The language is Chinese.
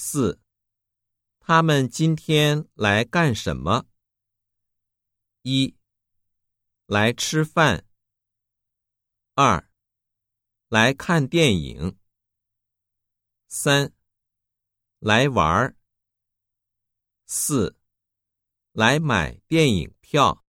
四。他们今天来干什么？一。来吃饭。二。来看电影。三。来玩儿。四。来买电影票。